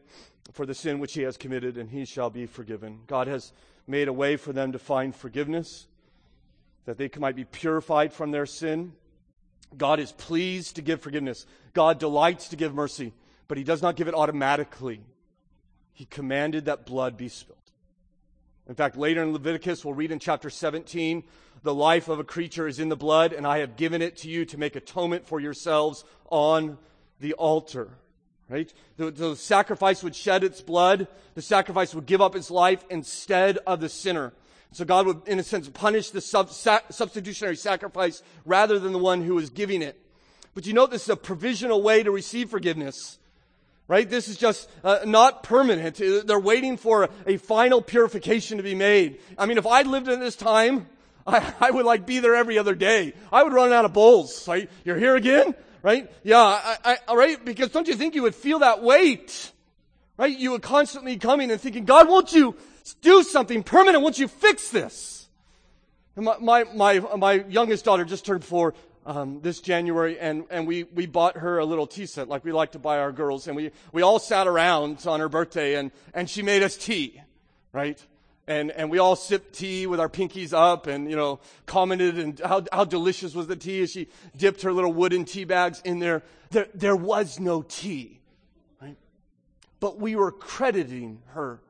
for the sin which he has committed, and he shall be forgiven. God has made a way for them to find forgiveness, that they might be purified from their sin. God is pleased to give forgiveness. God delights to give mercy, but he does not give it automatically. He commanded that blood be spilled. In fact, later in Leviticus, we'll read in chapter 17, the life of a creature is in the blood, and I have given it to you to make atonement for yourselves on the altar. Right? The, the sacrifice would shed its blood. The sacrifice would give up its life instead of the sinner. So God would, in a sense, punish the sub, sa- substitutionary sacrifice rather than the one who was giving it. But you know, this is a provisional way to receive forgiveness right? This is just uh, not permanent. Uh, they're waiting for a, final purification to be made. I mean, if I lived in this time, I, I, would like be there every other day. I would run out of bowls. Right? You're here again, right? Yeah, I, I, right? Because don't you think you would feel that weight, right? You would constantly coming and thinking, God, won't you do something permanent? Won't you fix this? My, my, my, my youngest daughter just turned four um, this January, and, and we, we bought her a little tea set like we like to buy our girls, and we, we all sat around on her birthday, and, and she made us tea, right? And, and we all sipped tea with our pinkies up and, you know, commented and how, how delicious was the tea as she dipped her little wooden tea bags in there. There, there was no tea, right? But we were crediting her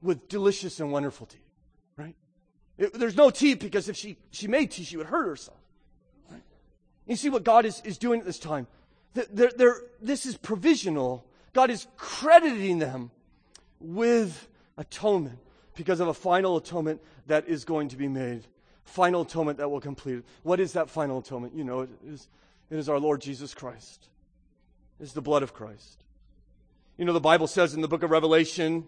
with delicious and wonderful tea, right? It, there's no tea because if she, she made tea, she would hurt herself. You see what God is, is doing at this time? They're, they're, this is provisional. God is crediting them with atonement because of a final atonement that is going to be made. Final atonement that will complete it. What is that final atonement? You know, it is, it is our Lord Jesus Christ. It is the blood of Christ. You know, the Bible says in the book of Revelation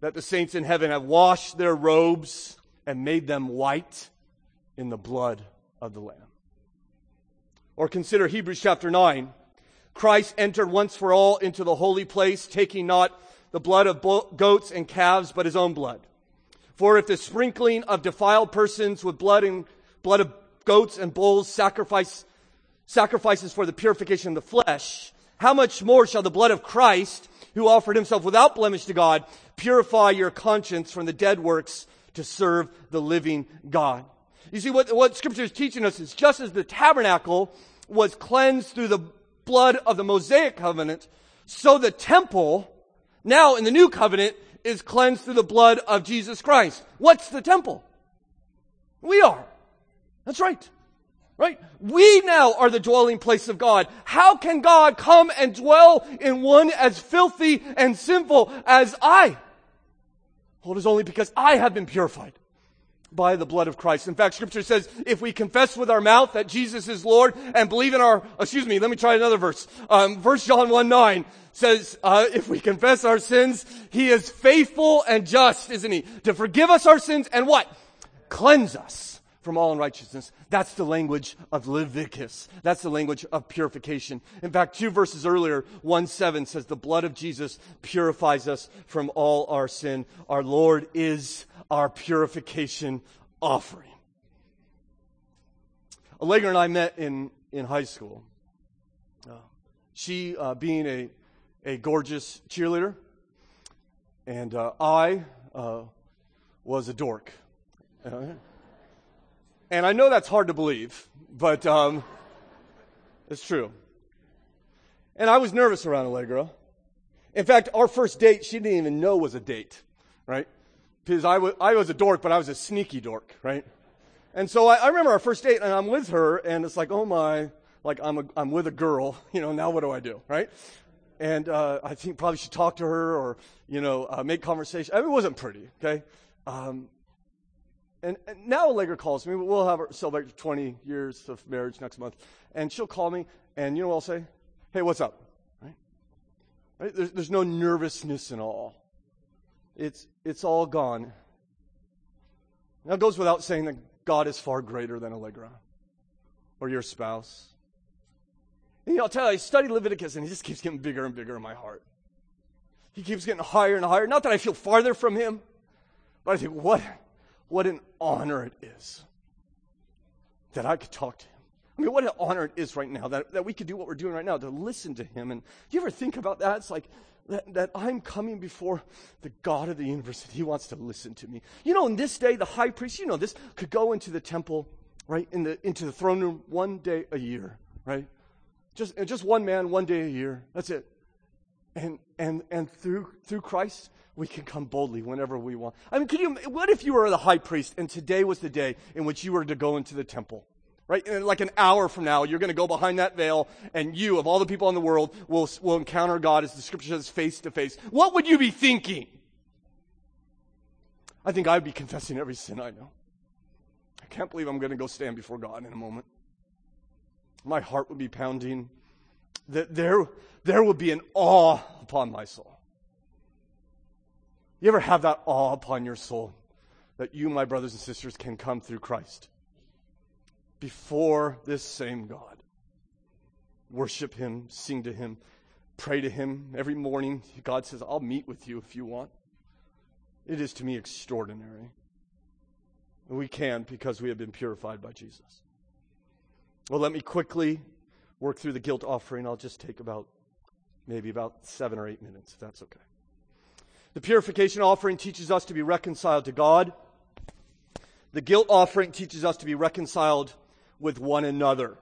that the saints in heaven have washed their robes and made them white in the blood of the Lamb. Or consider Hebrews chapter 9. Christ entered once for all into the holy place, taking not the blood of goats and calves, but his own blood. For if the sprinkling of defiled persons with blood and blood of goats and bulls sacrifice, sacrifices for the purification of the flesh, how much more shall the blood of Christ, who offered himself without blemish to God, purify your conscience from the dead works to serve the living God? You see, what, what scripture is teaching us is just as the tabernacle was cleansed through the blood of the Mosaic covenant, so the temple, now in the new covenant, is cleansed through the blood of Jesus Christ. What's the temple? We are. That's right. Right? We now are the dwelling place of God. How can God come and dwell in one as filthy and sinful as I? Well, it is only because I have been purified by the blood of Christ. In fact, scripture says if we confess with our mouth that Jesus is Lord and believe in our, excuse me, let me try another verse. Um, verse John 1 9 says, uh, if we confess our sins, he is faithful and just, isn't he? To forgive us our sins and what? Cleanse us from all unrighteousness. That's the language of Leviticus. That's the language of purification. In fact, two verses earlier, 1 7 says, the blood of Jesus purifies us from all our sin. Our Lord is our purification offering. Allegra and I met in, in high school. Uh, she uh, being a, a gorgeous cheerleader, and uh, I uh, was a dork. Uh, And I know that's hard to believe, but um, it's true. And I was nervous around Allegra. In fact, our first date, she didn't even know was a date, right? Because I was, I was a dork, but I was a sneaky dork, right? And so I, I remember our first date, and I'm with her, and it's like, oh my, like I'm, a, I'm with a girl, you know, now what do I do, right? And uh, I think probably should talk to her or, you know, uh, make conversation. I mean, it wasn't pretty, okay? Um, and, and, now Allegra calls me. We'll have her celebrate 20 years of marriage next month. And she'll call me, and you know what I'll say? Hey, what's up? Right? right? There's, there's no nervousness in all. It's, it's all gone. Now, it goes without saying that God is far greater than Allegra or your spouse. And, I'll tell you, I study Leviticus, and he just keeps getting bigger and bigger in my heart. He keeps getting higher and higher. Not that I feel farther from him, but I think, what, what an honor it is that I could talk to him. I mean, what an honor it is right now that, that we could do what we're doing right now, to listen to him. And do you ever think about that? It's like that, that I'm coming before the God of the universe and he wants to listen to me. You know, in this day, the high priest, you know this, could go into the temple, right, in the, into the throne room one day a year, right? Just, just one man, one day a year. That's it. And, and, and through, through Christ, we can come boldly whenever we want. I mean, could you, what if you were the high priest and today was the day in which you were to go into the temple? Right? And like an hour from now, you're going to go behind that veil and you, of all the people in the world, will, will encounter God as the scripture says face to face. What would you be thinking? I think I'd be confessing every sin I know. I can't believe I'm going to go stand before God in a moment. My heart would be pounding. That there, there would be an awe upon my soul. You ever have that awe upon your soul that you, my brothers and sisters, can come through Christ before this same God? Worship Him, sing to Him, pray to Him every morning. God says, I'll meet with you if you want. It is to me extraordinary. We can because we have been purified by Jesus. Well, let me quickly work through the guilt offering. I'll just take about maybe about seven or eight minutes, if that's okay. The purification offering teaches us to be reconciled to God. The guilt offering teaches us to be reconciled with one another.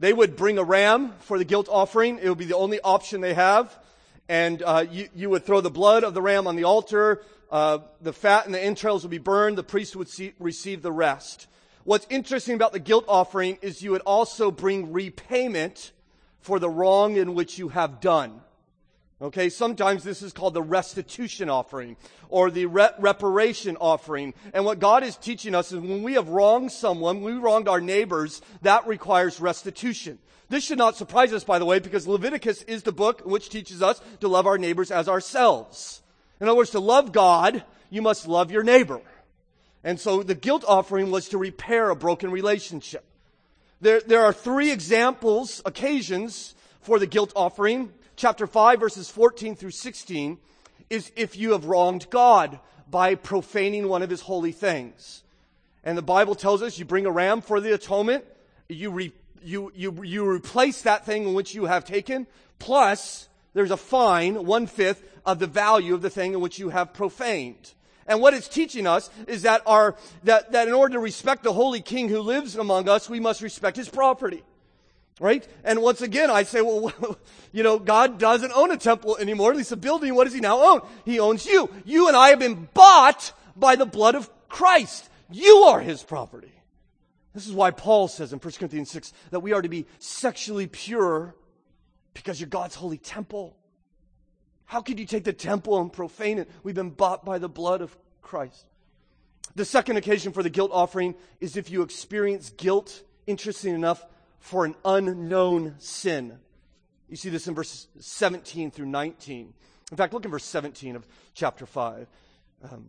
They would bring a ram for the guilt offering. It would be the only option they have. And uh, you, you, would throw the blood of the ram on the altar. Uh, the fat and the entrails would be burned. The priest would see, receive the rest. What's interesting about the guilt offering is you would also bring repayment for the wrong in which you have done. Okay, sometimes this is called the restitution offering or the re- reparation offering. And what God is teaching us is when we have wronged someone, we wronged our neighbors, that requires restitution. This should not surprise us, by the way, because Leviticus is the book which teaches us to love our neighbors as ourselves. In other words, to love God, you must love your neighbor. And so the guilt offering was to repair a broken relationship. There, there are three examples, occasions for the guilt offering chapter 5, verses 14 through 16, is if you have wronged God by profaning one of his holy things. And the Bible tells us you bring a ram for the atonement, you, re, you, you, you replace that thing in which you have taken, plus there's a fine, one fifth of the value of the thing in which you have profaned. And what it's teaching us is that our, that, that in order to respect the holy king who lives among us, we must respect his property. Right? And once again, I say, well, you know, God doesn't own a temple anymore, at least a building. What does he now own? He owns you. You and I have been bought by the blood of Christ. You are his property. This is why Paul says in 1 Corinthians 6 that we are to be sexually pure because you're God's holy temple. How could you take the temple and profane it? We've been bought by the blood of Christ. The second occasion for the guilt offering is if you experience guilt, interesting enough, for an unknown sin. You see this in verses 17 through 19. In fact, look in verse 17 of chapter 5. Um,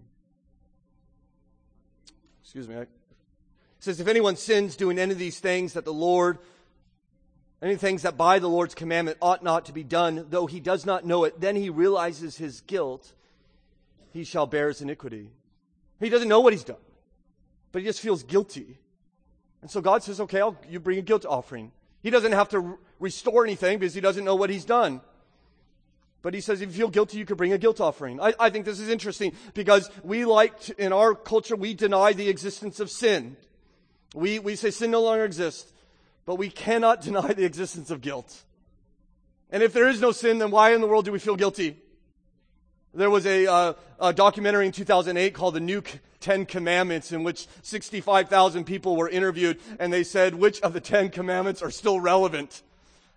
excuse me. I, it says, If anyone sins doing any of these things that the Lord, any things that by the Lord's commandment ought not to be done, though he does not know it, then he realizes his guilt, he shall bear his iniquity. He doesn't know what he's done, but he just feels guilty. And so God says, okay, I'll, you bring a guilt offering. He doesn't have to re- restore anything because he doesn't know what he's done. But he says, if you feel guilty, you could bring a guilt offering. I, I think this is interesting because we like, to, in our culture, we deny the existence of sin. We, we say sin no longer exists, but we cannot deny the existence of guilt. And if there is no sin, then why in the world do we feel guilty? There was a, uh, a documentary in 2008 called The New Ten Commandments in which 65,000 people were interviewed and they said, which of the Ten Commandments are still relevant?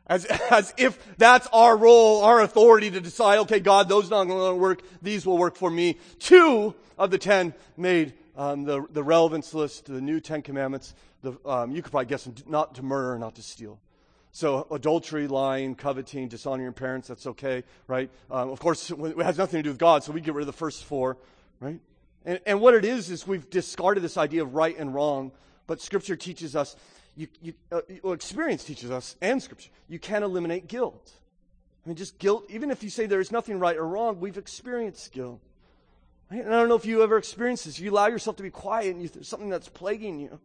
As, as if that's our role, our authority to decide, okay, God, those not going to work, these will work for me. Two of the ten made um, the, the relevance list, the new Ten Commandments. The, um, you could probably guess them, not to murder, not to steal. So adultery, lying, coveting, dishonoring your parents, that's okay, right? Um, of course, it has nothing to do with God, so we get rid of the first four, right? And, and what it is, is we've discarded this idea of right and wrong, but Scripture teaches us, you, you, uh, experience teaches us, and Scripture, you can't eliminate guilt. I mean, just guilt, even if you say there's nothing right or wrong, we've experienced guilt. Right? And I don't know if you ever experienced this. You allow yourself to be quiet and you, there's something that's plaguing you.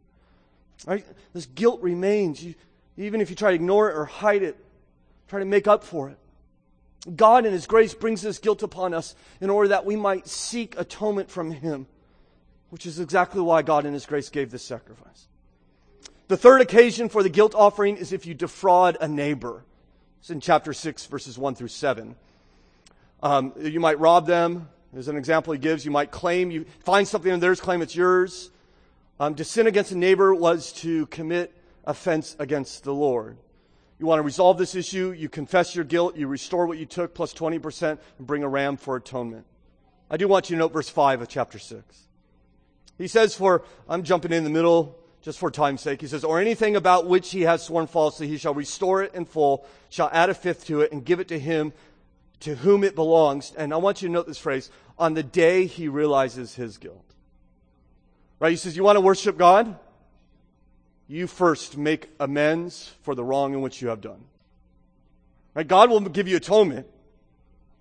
Right? This guilt remains. You, even if you try to ignore it or hide it, try to make up for it. God in His grace brings this guilt upon us in order that we might seek atonement from Him, which is exactly why God in His grace gave this sacrifice. The third occasion for the guilt offering is if you defraud a neighbor. It's in chapter 6, verses 1 through 7. Um, you might rob them. There's an example he gives. You might claim, you find something in theirs, claim it's yours. Um, to sin against a neighbor was to commit offense against the Lord. You want to resolve this issue, you confess your guilt, you restore what you took plus 20% and bring a ram for atonement. I do want you to note verse 5 of chapter 6. He says, for, I'm jumping in the middle just for time's sake. He says, or anything about which he has sworn falsely, he shall restore it in full, shall add a fifth to it, and give it to him to whom it belongs. And I want you to note this phrase, on the day he realizes his guilt. Right? He says, you want to worship God? you first make amends for the wrong in which you have done. Right? God will give you atonement.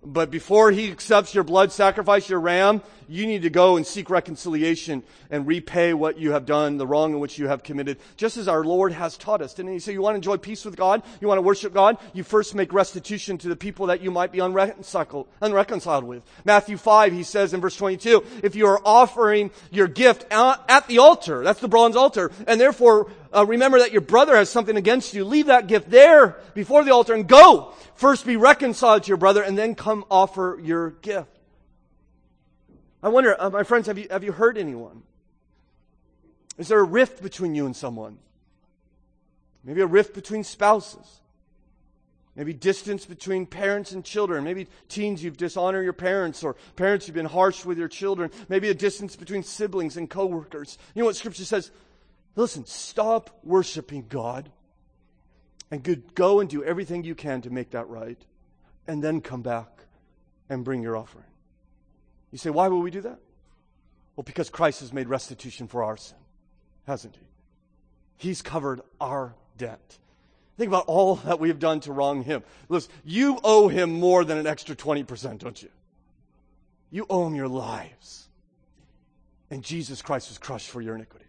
But before he accepts your blood sacrifice, your ram, you need to go and seek reconciliation and repay what you have done, the wrong in which you have committed, just as our Lord has taught us. Didn't he say you want to enjoy peace with God? You want to worship God? You first make restitution to the people that you might be unreconciled, unreconciled with. Matthew 5, he says in verse 22, if you are offering your gift at the altar, that's the bronze altar, and therefore uh, remember that your brother has something against you, leave that gift there before the altar and go. First be reconciled to your brother and then come offer your gift. I wonder, uh, my friends, have you, have you hurt anyone? Is there a rift between you and someone? Maybe a rift between spouses. Maybe distance between parents and children. Maybe teens, you've dishonored your parents, or parents, you've been harsh with your children. Maybe a distance between siblings and coworkers. You know what Scripture says? Listen, stop worshiping God and go and do everything you can to make that right, and then come back and bring your offering. You say, why will we do that? Well, because Christ has made restitution for our sin, hasn't he? He's covered our debt. Think about all that we have done to wrong him. Listen, you owe him more than an extra 20%, don't you? You owe him your lives. And Jesus Christ was crushed for your iniquities.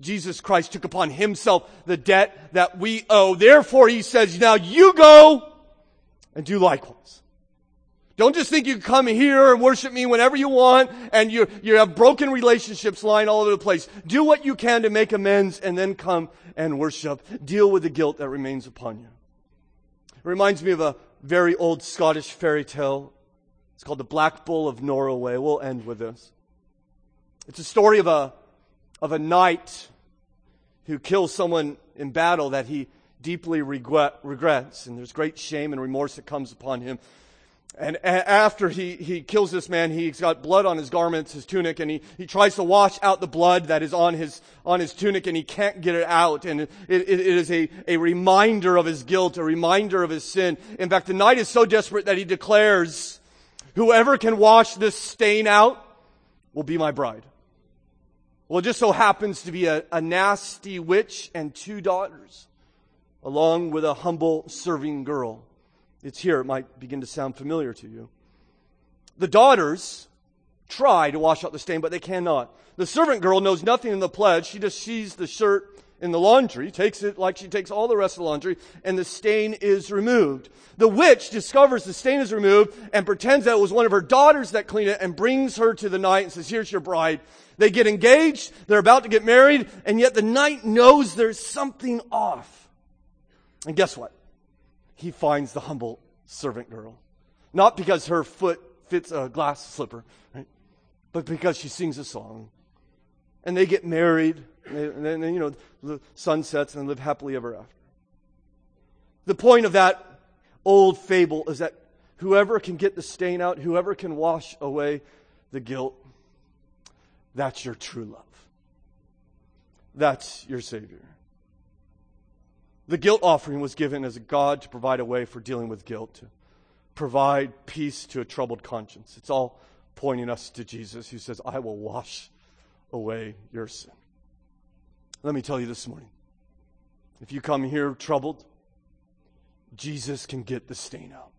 Jesus Christ took upon himself the debt that we owe. Therefore, he says, now you go and do likewise. Don't just think you come here and worship me whenever you want and you, you have broken relationships lying all over the place. Do what you can to make amends and then come and worship. Deal with the guilt that remains upon you. It reminds me of a very old Scottish fairy tale. It's called The Black Bull of Norroway. We'll end with this. It's a story of a of a knight who kills someone in battle that he deeply regret, regrets, and there's great shame and remorse that comes upon him. And after he, he kills this man, he's got blood on his garments, his tunic, and he, he tries to wash out the blood that is on his, on his tunic, and he can't get it out. And it, it, it is a, a reminder of his guilt, a reminder of his sin. In fact, the knight is so desperate that he declares, whoever can wash this stain out will be my bride. Well, it just so happens to be a, a nasty witch and two daughters, along with a humble serving girl. It's here. It might begin to sound familiar to you. The daughters try to wash out the stain, but they cannot. The servant girl knows nothing in the pledge. She just sees the shirt in the laundry, takes it like she takes all the rest of the laundry, and the stain is removed. The witch discovers the stain is removed and pretends that it was one of her daughters that cleaned it and brings her to the knight and says, here's your bride. They get engaged, they're about to get married, and yet the knight knows there's something off. And guess what? He finds the humble servant girl. Not because her foot fits a glass slipper, right? But because she sings a song. And they get married, and then, you know, the sun sets and live happily ever after. The point of that old fable is that whoever can get the stain out, whoever can wash away the guilt, that's your true love. That's your Savior. The guilt offering was given as a God to provide a way for dealing with guilt, to provide peace to a troubled conscience. It's all pointing us to Jesus, who says, I will wash away your sin. Let me tell you this morning if you come here troubled, Jesus can get the stain out.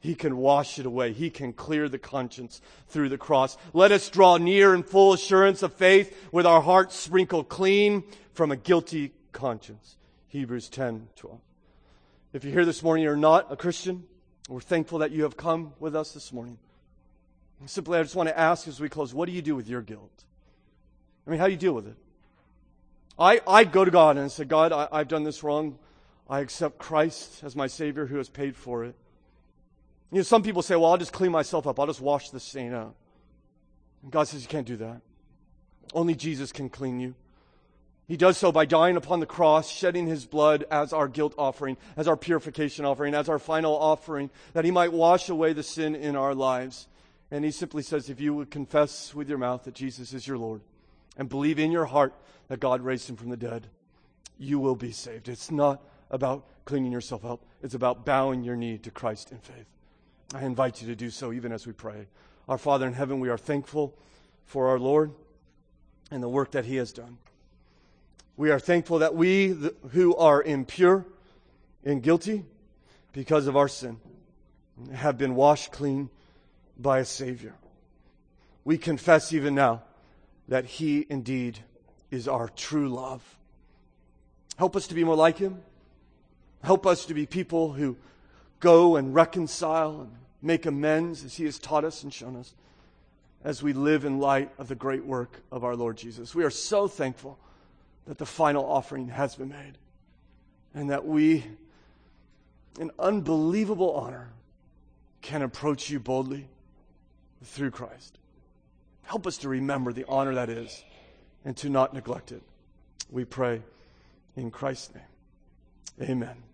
He can wash it away. He can clear the conscience through the cross. Let us draw near in full assurance of faith with our hearts sprinkled clean from a guilty conscience. Hebrews 10 12. If you're here this morning, you're not a Christian, we're thankful that you have come with us this morning. Simply, I just want to ask as we close, what do you do with your guilt? I mean, how do you deal with it? I, I go to God and say, God, I, I've done this wrong. I accept Christ as my Savior who has paid for it. You know, some people say, well, I'll just clean myself up. I'll just wash the stain out. And God says, you can't do that. Only Jesus can clean you. He does so by dying upon the cross, shedding his blood as our guilt offering, as our purification offering, as our final offering, that he might wash away the sin in our lives. And he simply says, if you would confess with your mouth that Jesus is your Lord and believe in your heart that God raised him from the dead, you will be saved. It's not about cleaning yourself up, it's about bowing your knee to Christ in faith. I invite you to do so even as we pray. Our Father in heaven, we are thankful for our Lord and the work that he has done. We are thankful that we who are impure and guilty because of our sin have been washed clean by a Savior. We confess even now that He indeed is our true love. Help us to be more like Him. Help us to be people who go and reconcile and make amends as He has taught us and shown us as we live in light of the great work of our Lord Jesus. We are so thankful that the final offering has been made and that we, in unbelievable honor, can approach you boldly through Christ. Help us to remember the honor that is and to not neglect it. We pray in Christ's name. Amen.